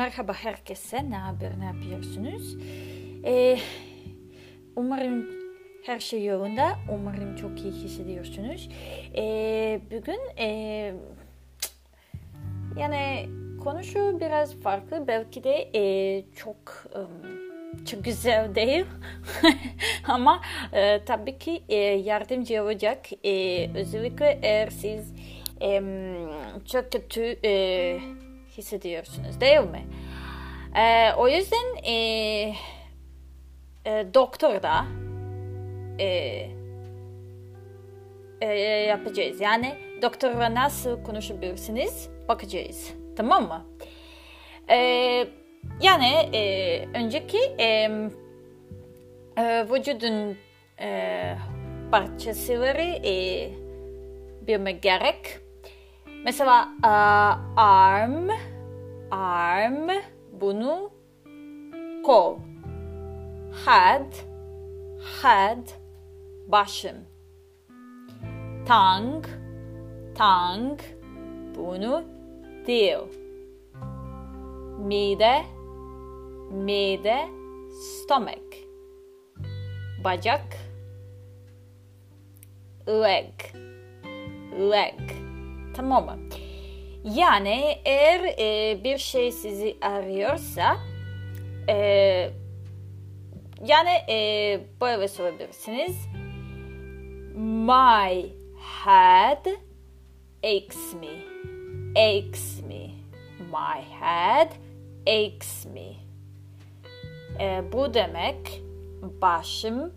Merhaba herkese. Ne haber? Ne yapıyorsunuz? Ee, umarım her şey yolunda. Umarım çok iyi hissediyorsunuz. Ee, bugün e, yani konuşu biraz farklı. Belki de e, çok çok güzel değil ama e, tabii ki e, yardımcı olacak. E, özellikle eğer siz e, çok kötü e, hissediyorsunuz değil mi? E, o yüzden e, e, doktor da e, e, yapacağız. Yani doktorla nasıl konuşabilirsiniz bakacağız. Tamam mı? E, yani e, önceki e, e, vücudun e, parçaları e, bilmek gerek. Mesela uh, arm, arm, bunu kol. Head, head, başım. Tongue, tongue, bunu dil. Mide, mide, stomach. Bacak, leg, leg. Tamam mı? Yani eğer e, bir şey sizi arıyorsa e, yani e, böyle sorabilirsiniz. My head aches me. Aches me. My head aches me. E, bu demek başım,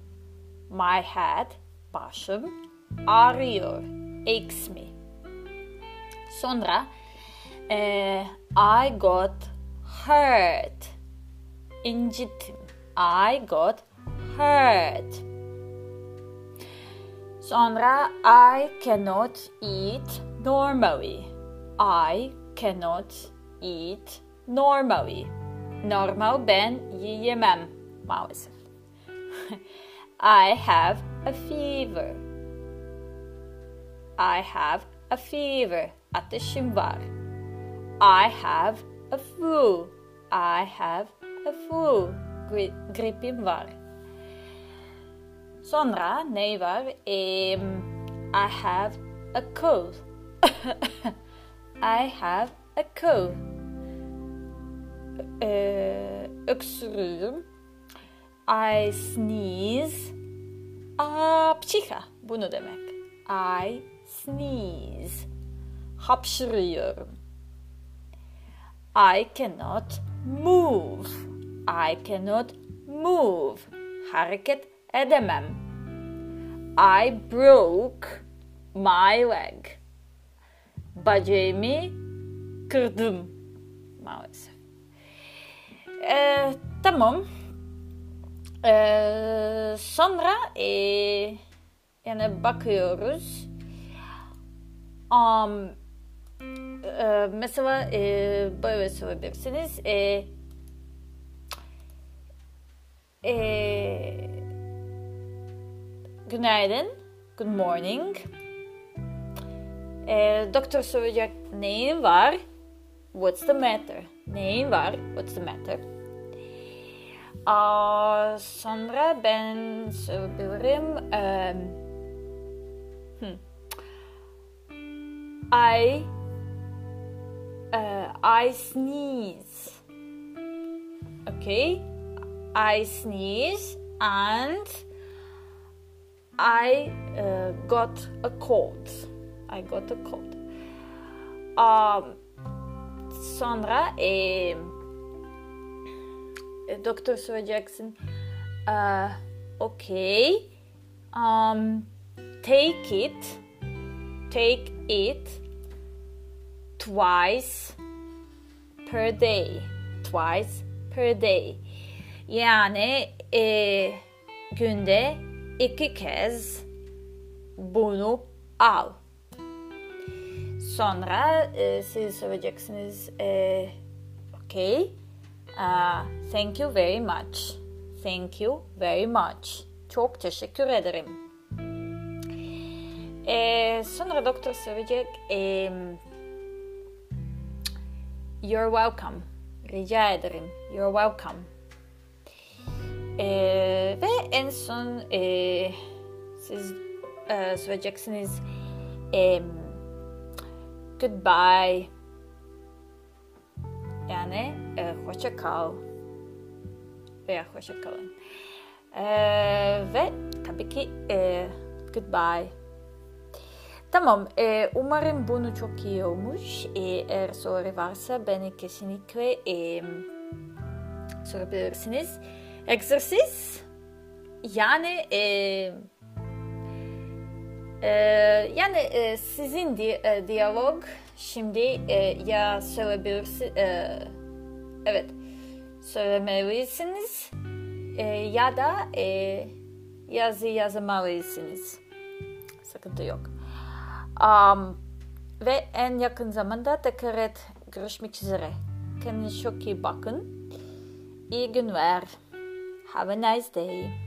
my head, başım ağrıyor. Aches me. Sonra e, eh, I got hurt. İncittim. I got hurt. Sonra I cannot eat normally. I cannot eat normally. Normal ben yiyemem maalesef. I have a fever. I have a fever at the Shimbar. I have a flu. I have a flu. Gripim var. Sonra nevar. Um, I have a cold. I have a cold. Uh. I sneeze. Ah, Apçika. Bunu demek. I sneeze. Hapşırıyorum. I cannot move. I cannot move. Hareket edemem. I broke my leg. Bacağımı kırdım maalesef. Ee, tamam. Ee, sonra e, yani bakıyoruz. Um, e, mesela e, böyle sorabilirsiniz. E, e, günaydın. Good morning. E, doktor soracak neyin var? What's the matter? Neyin var? What's the matter? Aa, sonra ben sorabilirim. Um, I uh, I sneeze. Okay, I sneeze and I uh, got a cold. I got a cold. Um, Sandra sonra e, doktor soracaksın. Uh, okay. Um, take it. Take it twice per day. Twice per day. Yani e, günde iki kez bunu al. Sonra e, siz söyleyeceksiniz e, okay. Uh, thank you very much. Thank you very much. Çok teşekkür ederim. E, sonra doktor söyleyecek e, You're welcome. Rica ederim. You're welcome. E, ve en son e, siz e, söyleyeceksiniz e, goodbye yani e, hoşça kal veya hoşça kalın. E, ve tabii ki e, goodbye. Tamam, e, umarım bunu çok iyi olmuş. E, eğer soru varsa beni kesinlikle e, sorabilirsiniz. Egzersiz yani e, e, yani e, sizin di, e, diyalog şimdi e, ya söyleyebilirsiniz e, evet söylemelisiniz e, ya da e, yazı yazmalısınız. Sıkıntı yok. Um, ve en yakın zamanda tekrar et görüşmek üzere. Kendinize çok iyi bakın. İyi günler. Have a nice day.